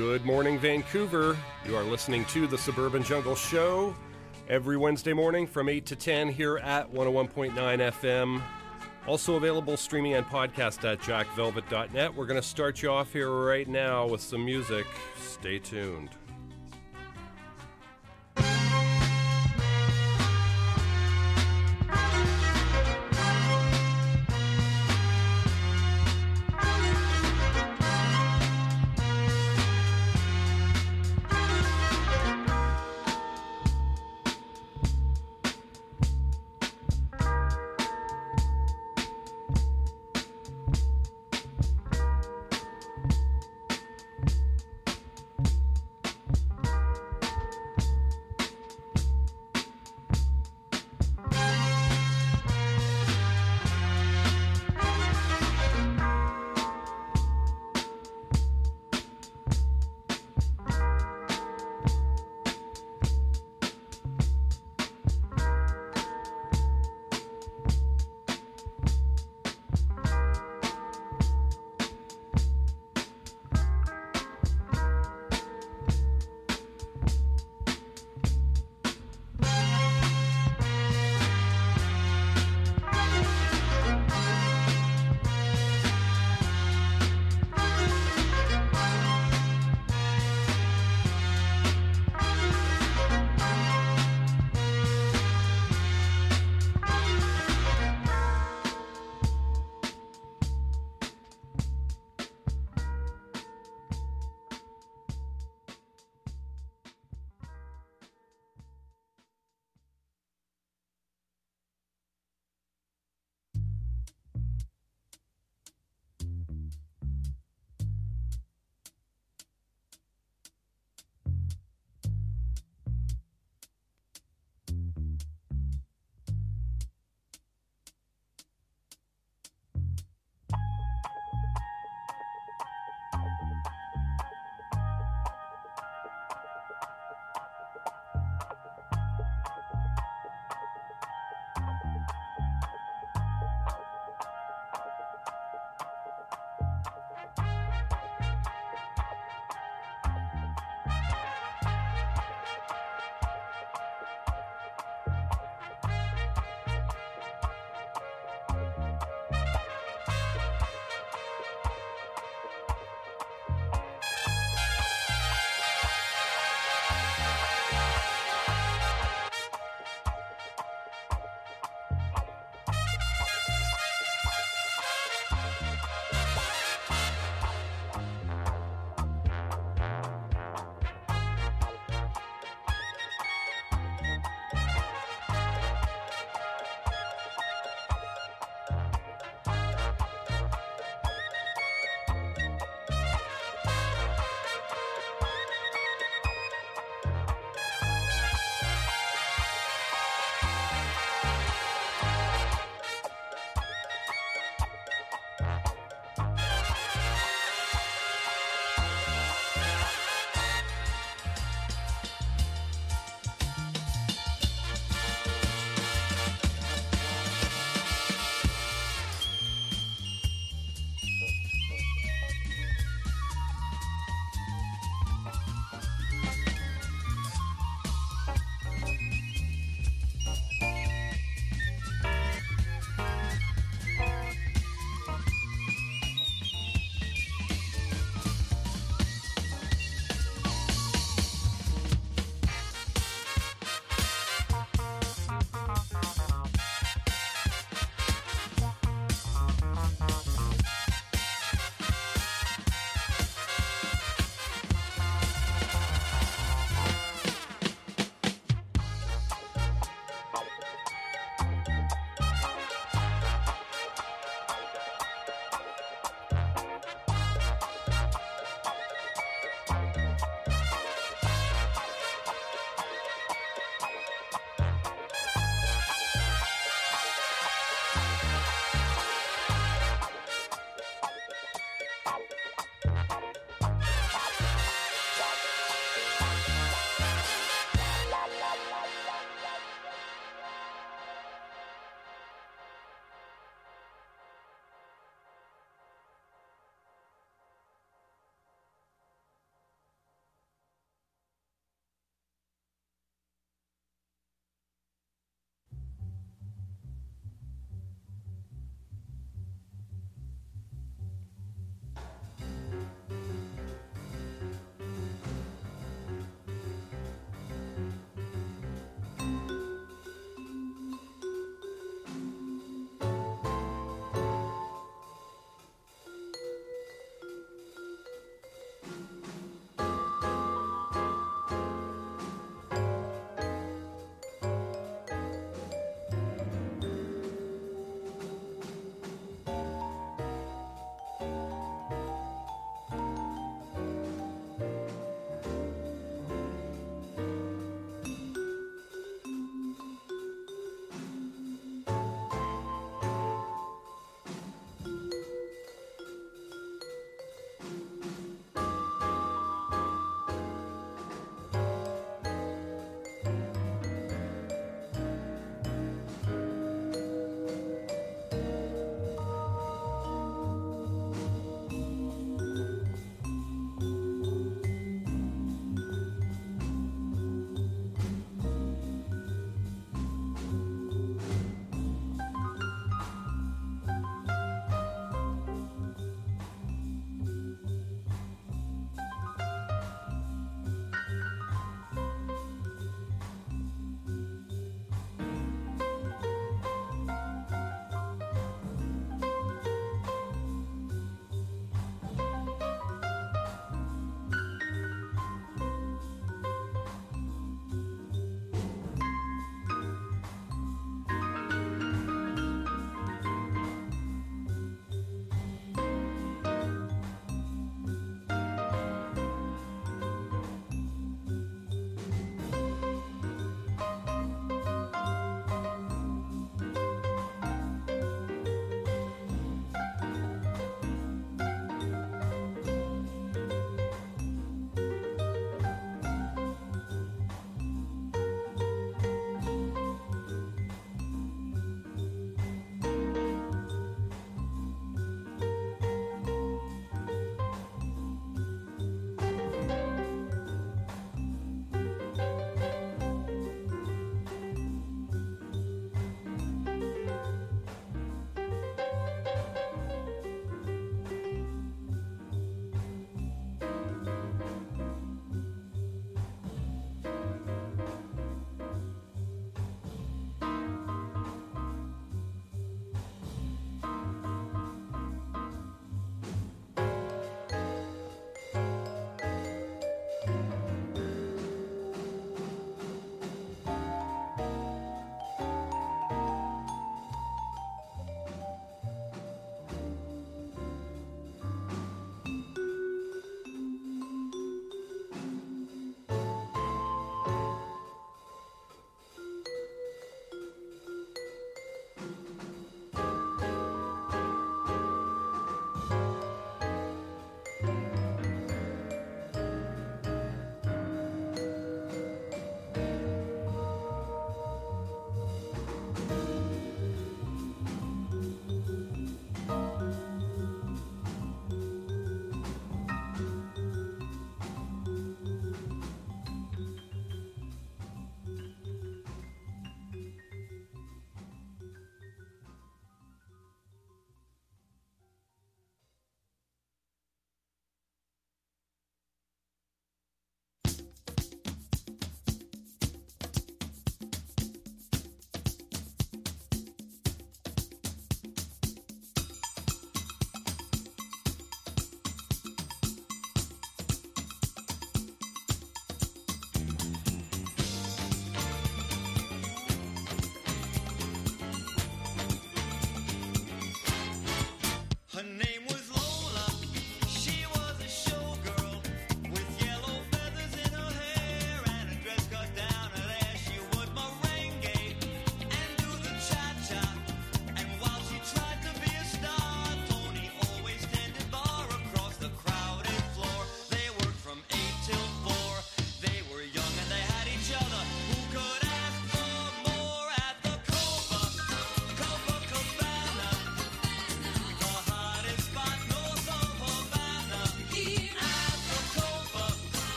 Good morning, Vancouver. You are listening to the Suburban Jungle Show every Wednesday morning from 8 to 10 here at 101.9 FM. Also available streaming and podcast at jackvelvet.net. We're going to start you off here right now with some music. Stay tuned.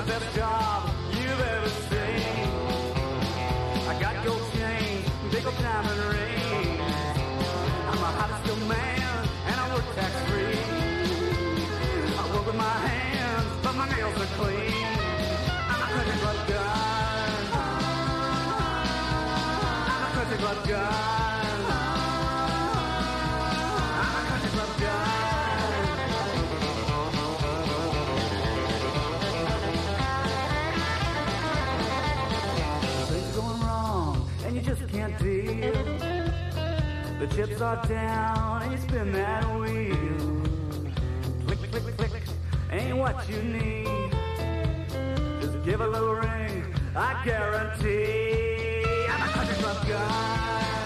The best job you've ever seen. I got gold chains, big old diamond ring. I'm a hot steel man, and I work tax free. I work with my hands, but my nails are clean. I'm a country club guy. I'm a country club guy. I'm a country club guy. Deal. The chips are down, and you spin that wheel. Click, click, click, ain't what you need. Just give a little ring, I guarantee. I'm a country club guy.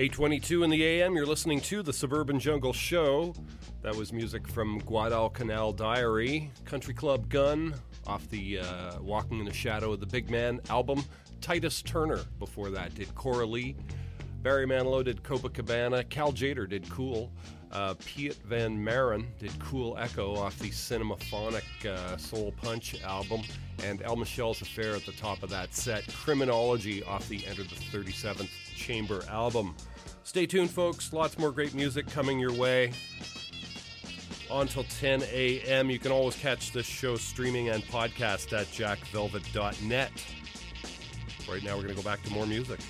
822 in the AM, you're listening to The Suburban Jungle Show. That was music from Guadalcanal Diary, Country Club Gun, off the uh, Walking in the Shadow of the Big Man album. Titus Turner before that did Coralie. Barry Manilow did Copacabana. Cal Tjader did Cool. Uh, Piet Van Maren did Cool Echo off the Cinemaphonic uh, Soul Punch album, and El Michels Affair at the top of that set. Criminology off the Enter the 37th Chamber album. Stay tuned, folks. Lots more great music coming your way. On till 10 a.m. You can always catch this show streaming and podcast at jackvelvet.net. Right now, we're going to go back to more music.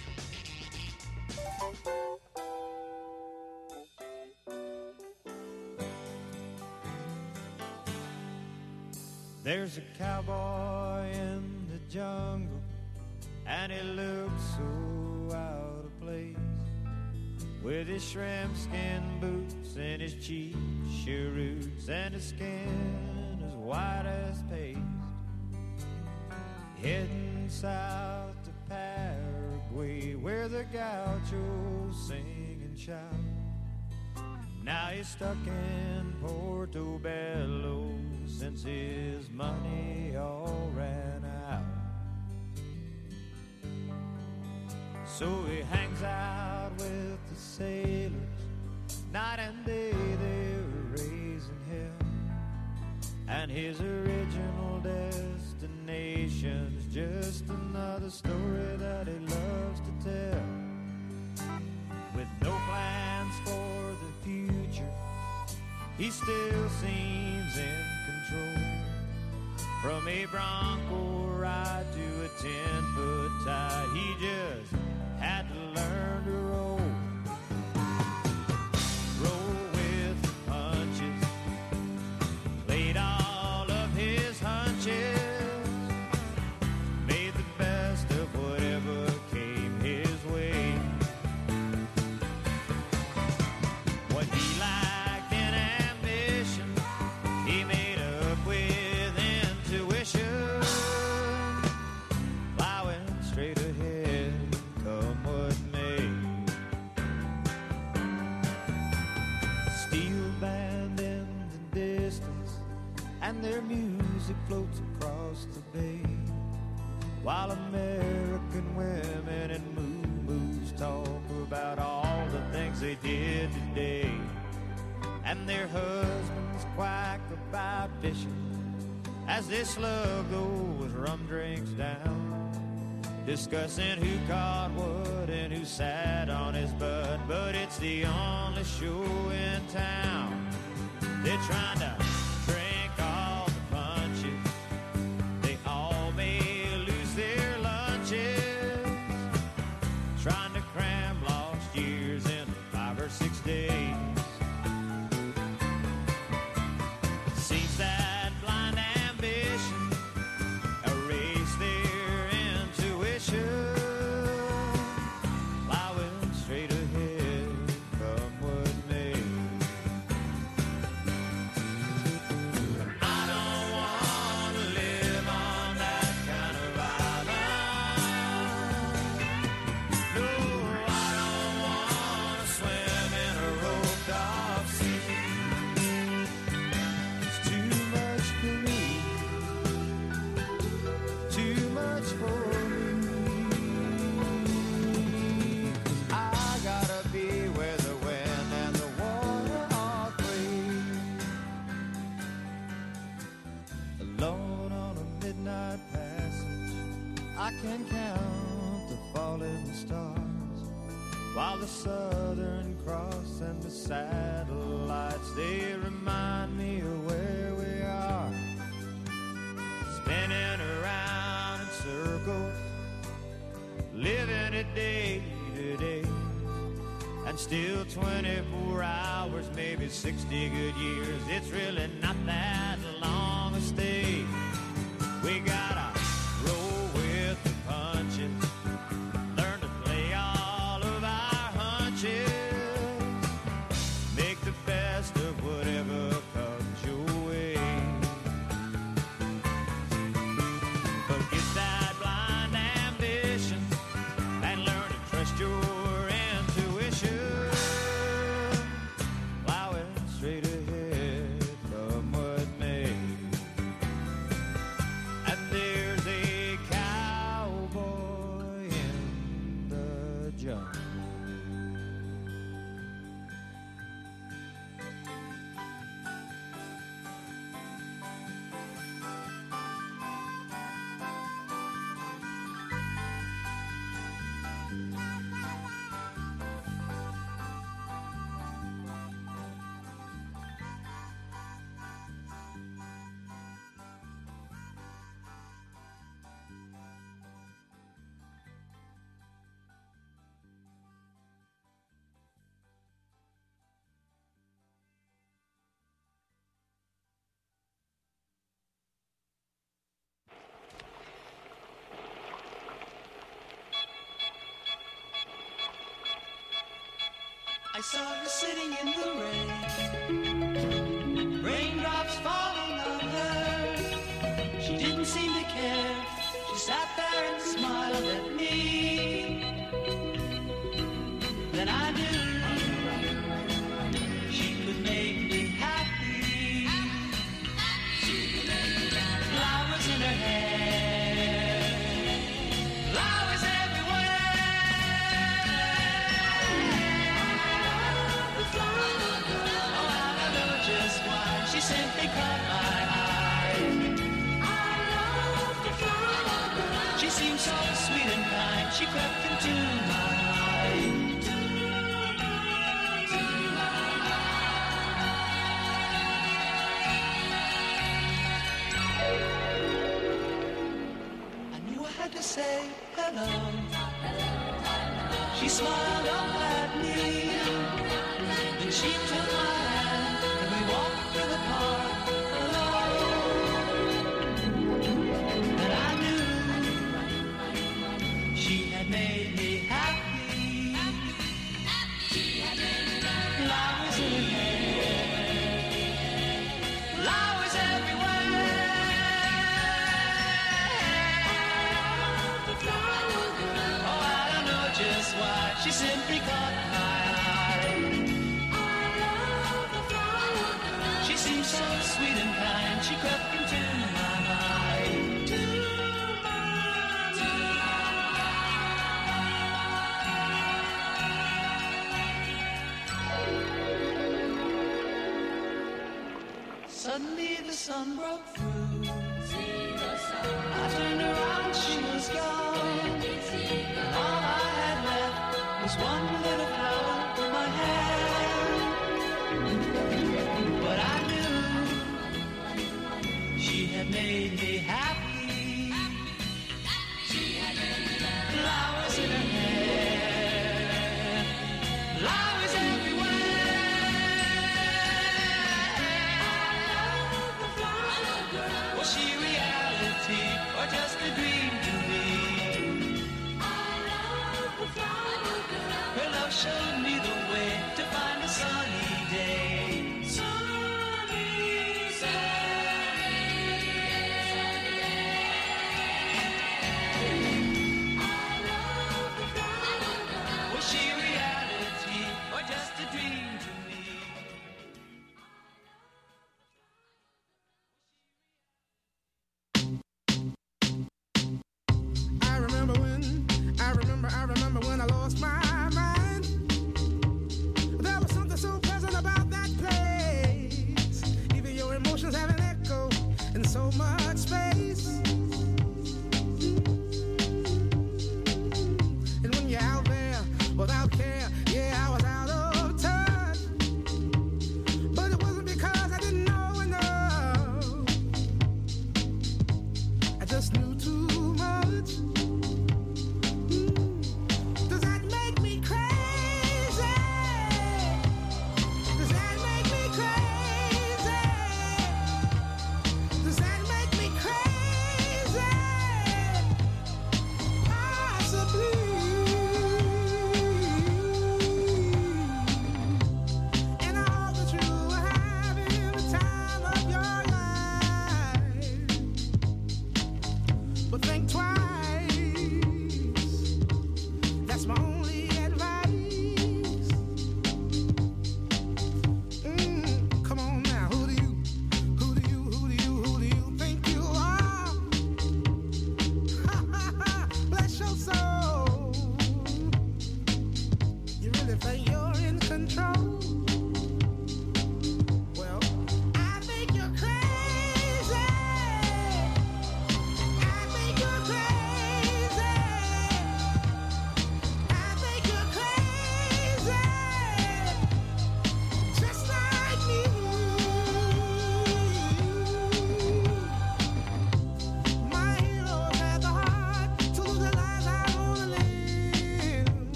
There's a cowboy in the jungle, and he looks so out place. With his shrimp skin boots and his cheap cheroots, and his skin as white as paste. Heading south to Paraguay, where the gauchos sing and shout. Now he's stuck in Portobello since his money all ran So he hangs out with the sailors night and day. They're raising hell, and his original destination's just another story that he loves to tell with no plans for the future. He still seems in control. From a Bronco ride to a 10 foot tie, he just discussing who caught what and who sat on his butt. But it's the only show in town. They're trying to. 60 good years, it's really I saw you sitting in the rain. Raindrops smiled up at me, and she took my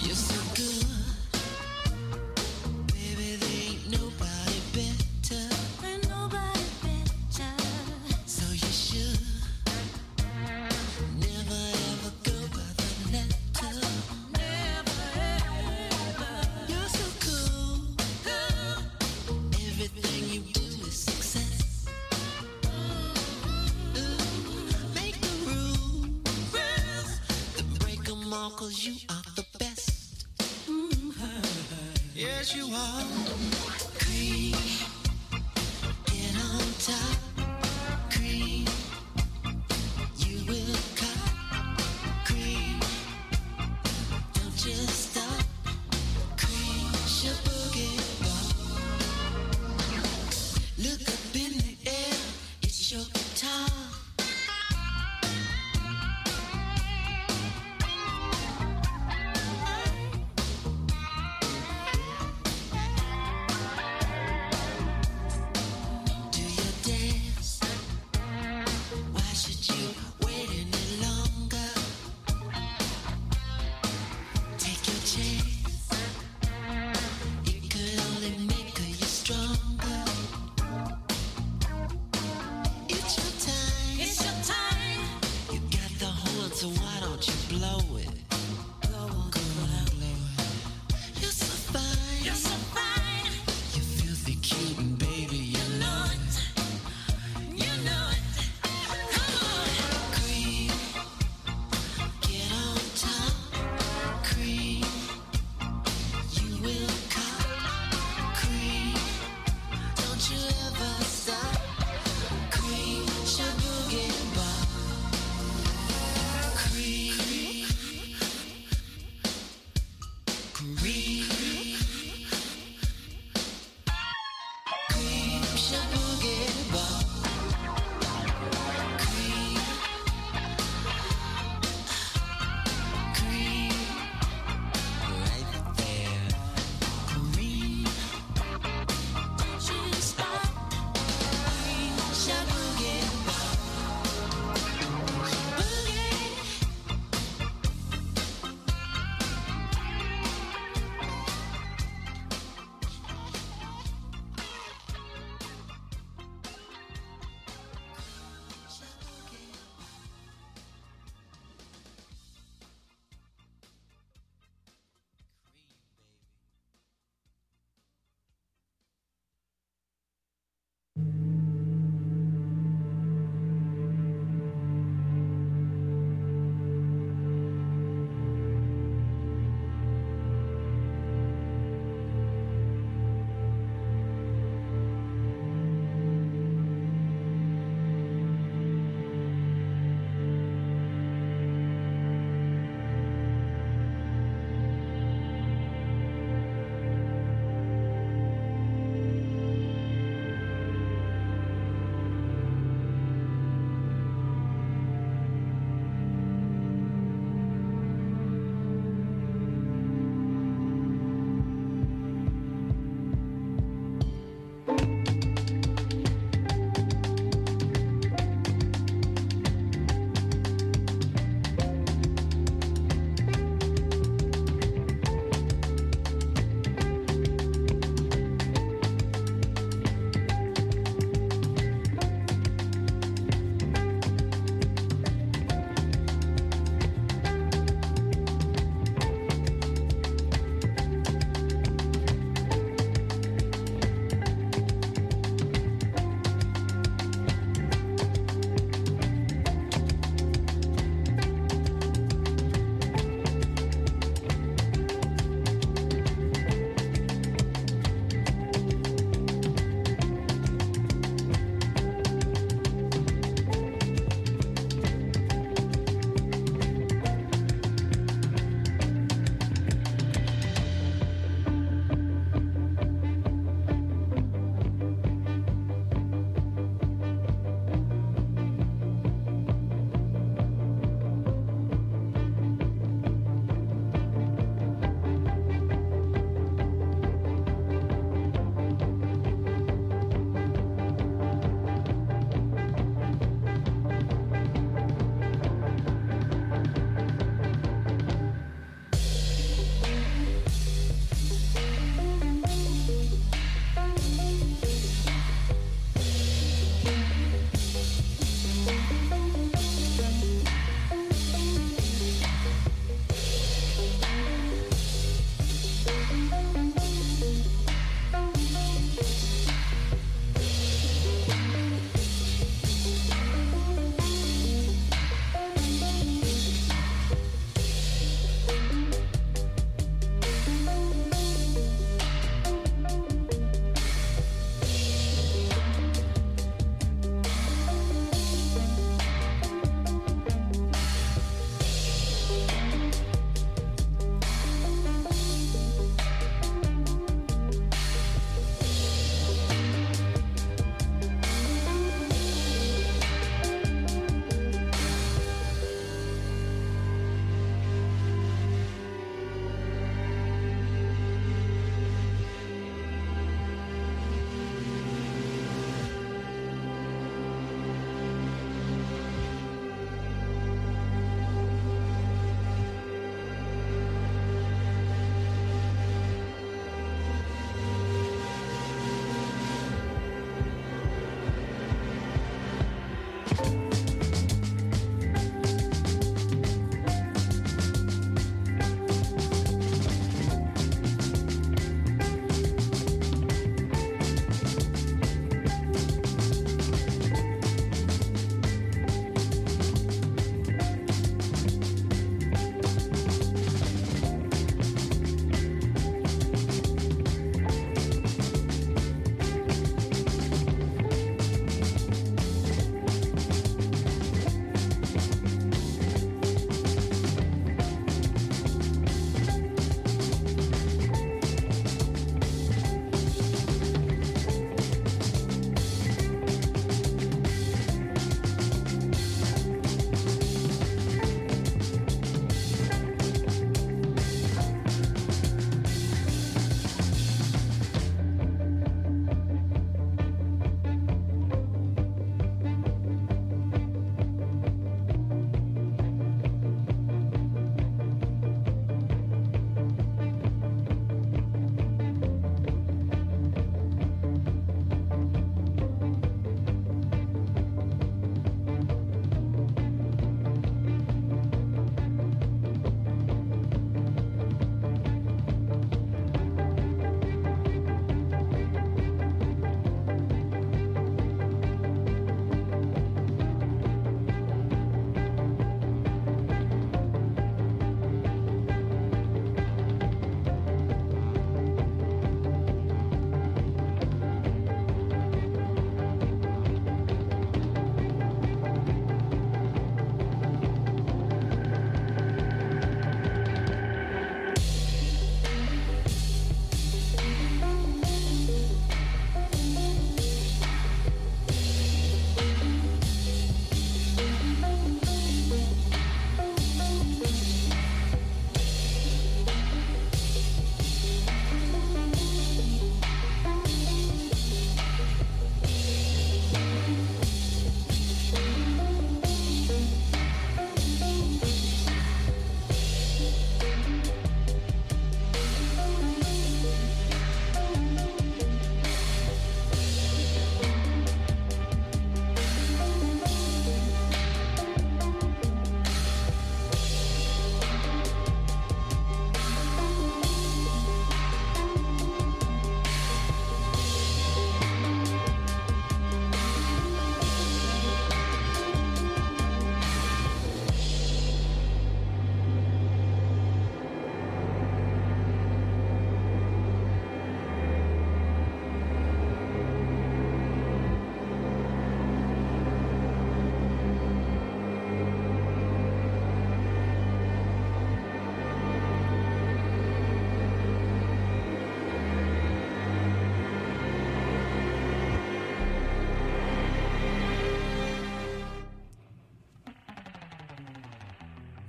Yes, sir.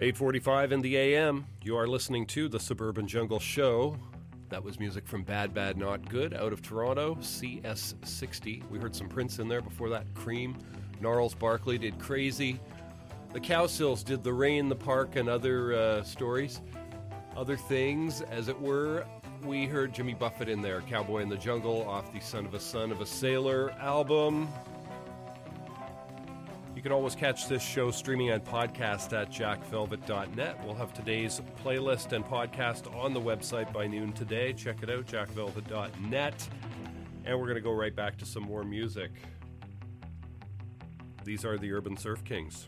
8:45 in the AM. You are listening to the Suburban Jungle Show. That was music from Bad Bad Not Good out of Toronto, CS60. We heard some Prince in there before that. Cream, Gnarls Barkley did Crazy. The Cowsills did The Rain, the Park, and other uh, stories, other things, as it were. We heard Jimmy Buffett in there, Cowboy in the Jungle, off the Son of a Son of a Sailor album. You can always catch this show streaming and podcast at jackvelvet.net. We'll have today's playlist and podcast on the website by noon today. Check it out, jackvelvet.net. And we're going to go right back to some more music. These are the Urban Surf Kings.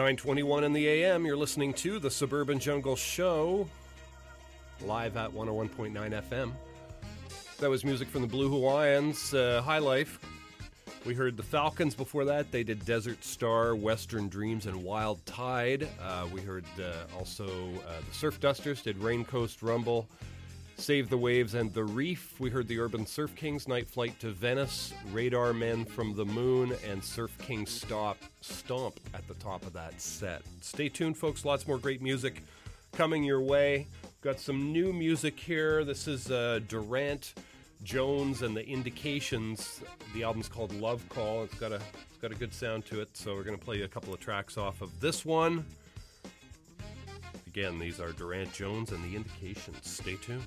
921 in the AM, you're listening to the Suburban Jungle Show, live at 101.9 FM. That was music from the Blue Hawaiians, uh, High Life. We heard the Falcons before that. They did Desert Star, Western Dreams, and Wild Tide. Uh, we heard uh, also uh, the Surf Dusters did Rain Coast Rumble, Save the Waves, and The Reef. We heard the Urban Surf Kings Night Flight to Venice, Radar Men from the Moon, and Surf King Stop Stomp at the top of that set. Stay tuned, folks. Lots more great music coming your way. Got some new music here. This is uh, Durand Jones and the Indications. The album's called Love Call. It's got a it's got a good sound to it. So we're gonna play a couple of tracks off of this one. Again, these are Durand Jones and the Indications. Stay tuned.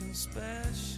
looking special.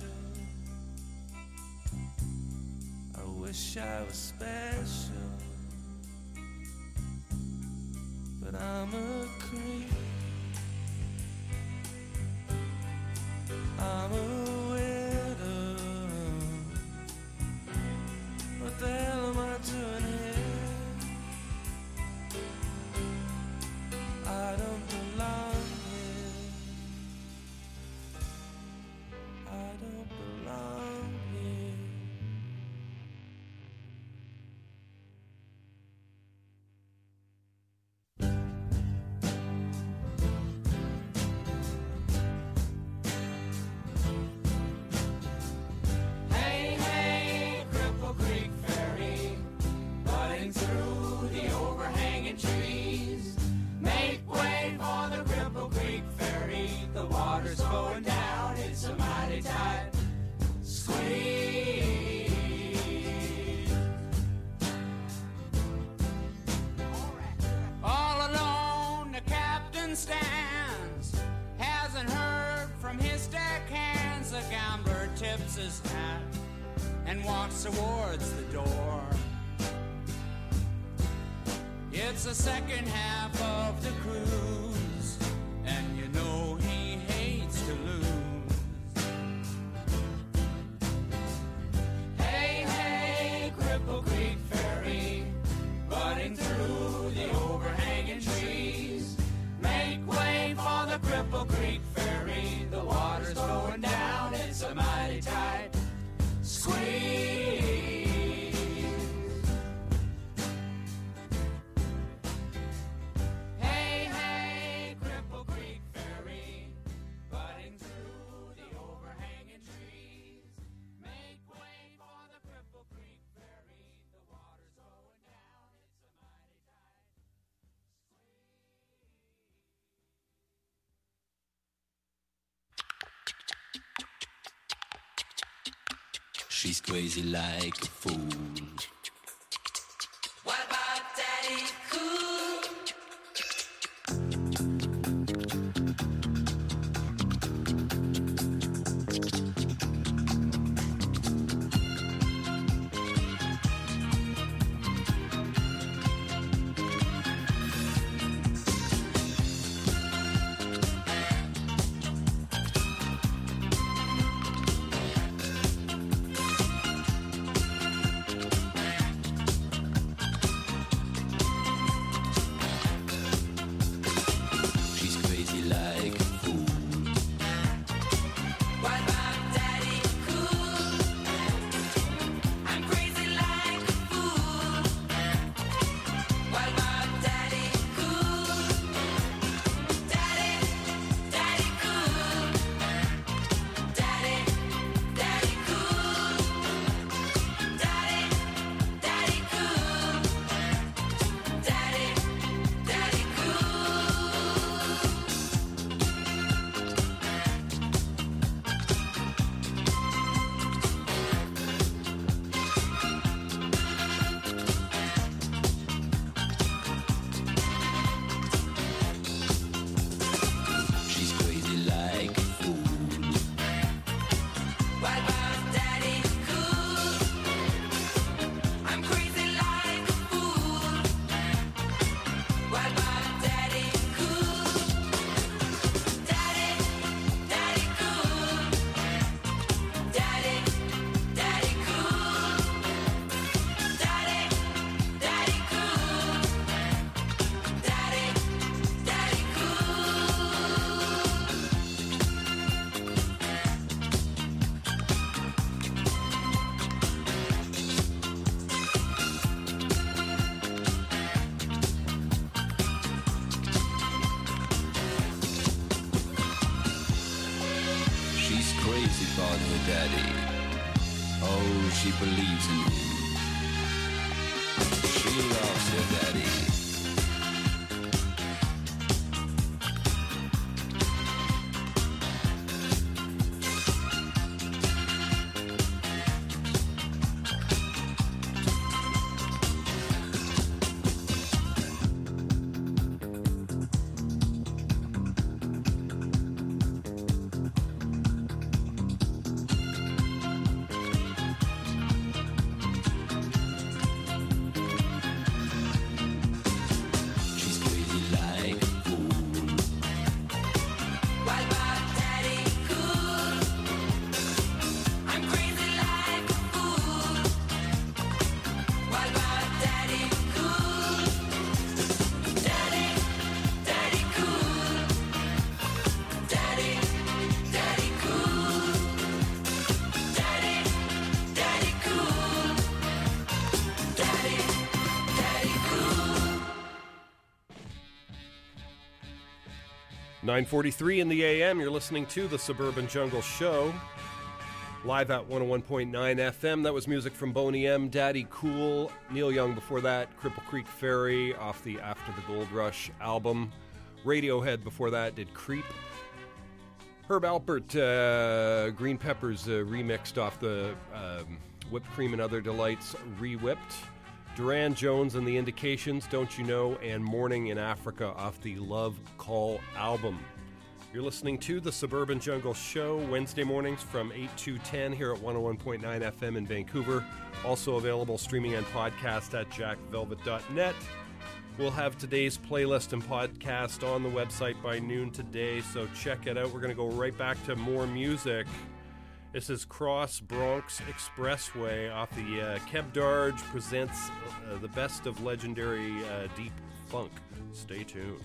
Crazy like a fool. 943 in the AM, you're listening to the Suburban Jungle Show. Live at 101.9 FM. That was music from Boney M, Daddy Cool, Neil Young before that, Cripple Creek Ferry off the After the Gold Rush album. Radiohead before that did Creep. Herb Alpert, uh, Green Peppers uh, remixed off the um, Whipped Cream and Other Delights re-whipped. Durand Jones and the Indications, Don't You Know, and Morning in Africa off the Love Call album. You're listening to the Suburban Jungle Show Wednesday mornings from 8 to 10 here at 101.9 FM in Vancouver. Also available streaming and podcast at jackvelvet.net. We'll have today's playlist and podcast on the website by noon today, so check it out. We're going to go right back to more music. This is Cross Bronx Expressway off the uh, Keb Darge presents uh, the best of legendary uh, deep funk. Stay tuned.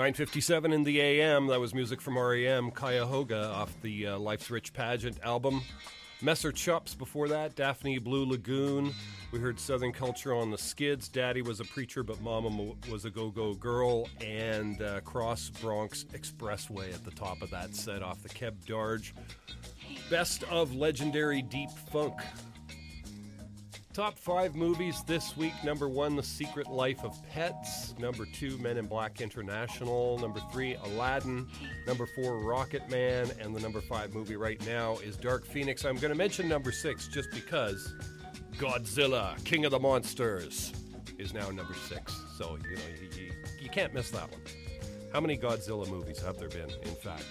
9:57 in the AM. That was music from REM, Cuyahoga, off the uh, Life's Rich Pageant album. Messer Chups before that, Daphne Blue Lagoon. We heard Southern Culture on the Skids. Daddy was a preacher, but Mama was a go go girl. And uh, Cross Bronx Expressway at the top of that set off the Keb Darge. Best of legendary deep funk. Top five movies this week. Number one, The Secret Life of Pets. Number two, Men in Black International. Number three, Aladdin. Number four, Rocket Man. And the number five movie right now is Dark Phoenix. I'm going to mention number six just because Godzilla, King of the Monsters, is now number six. So, you know, you, you, you can't miss that one. How many Godzilla movies have there been, in fact?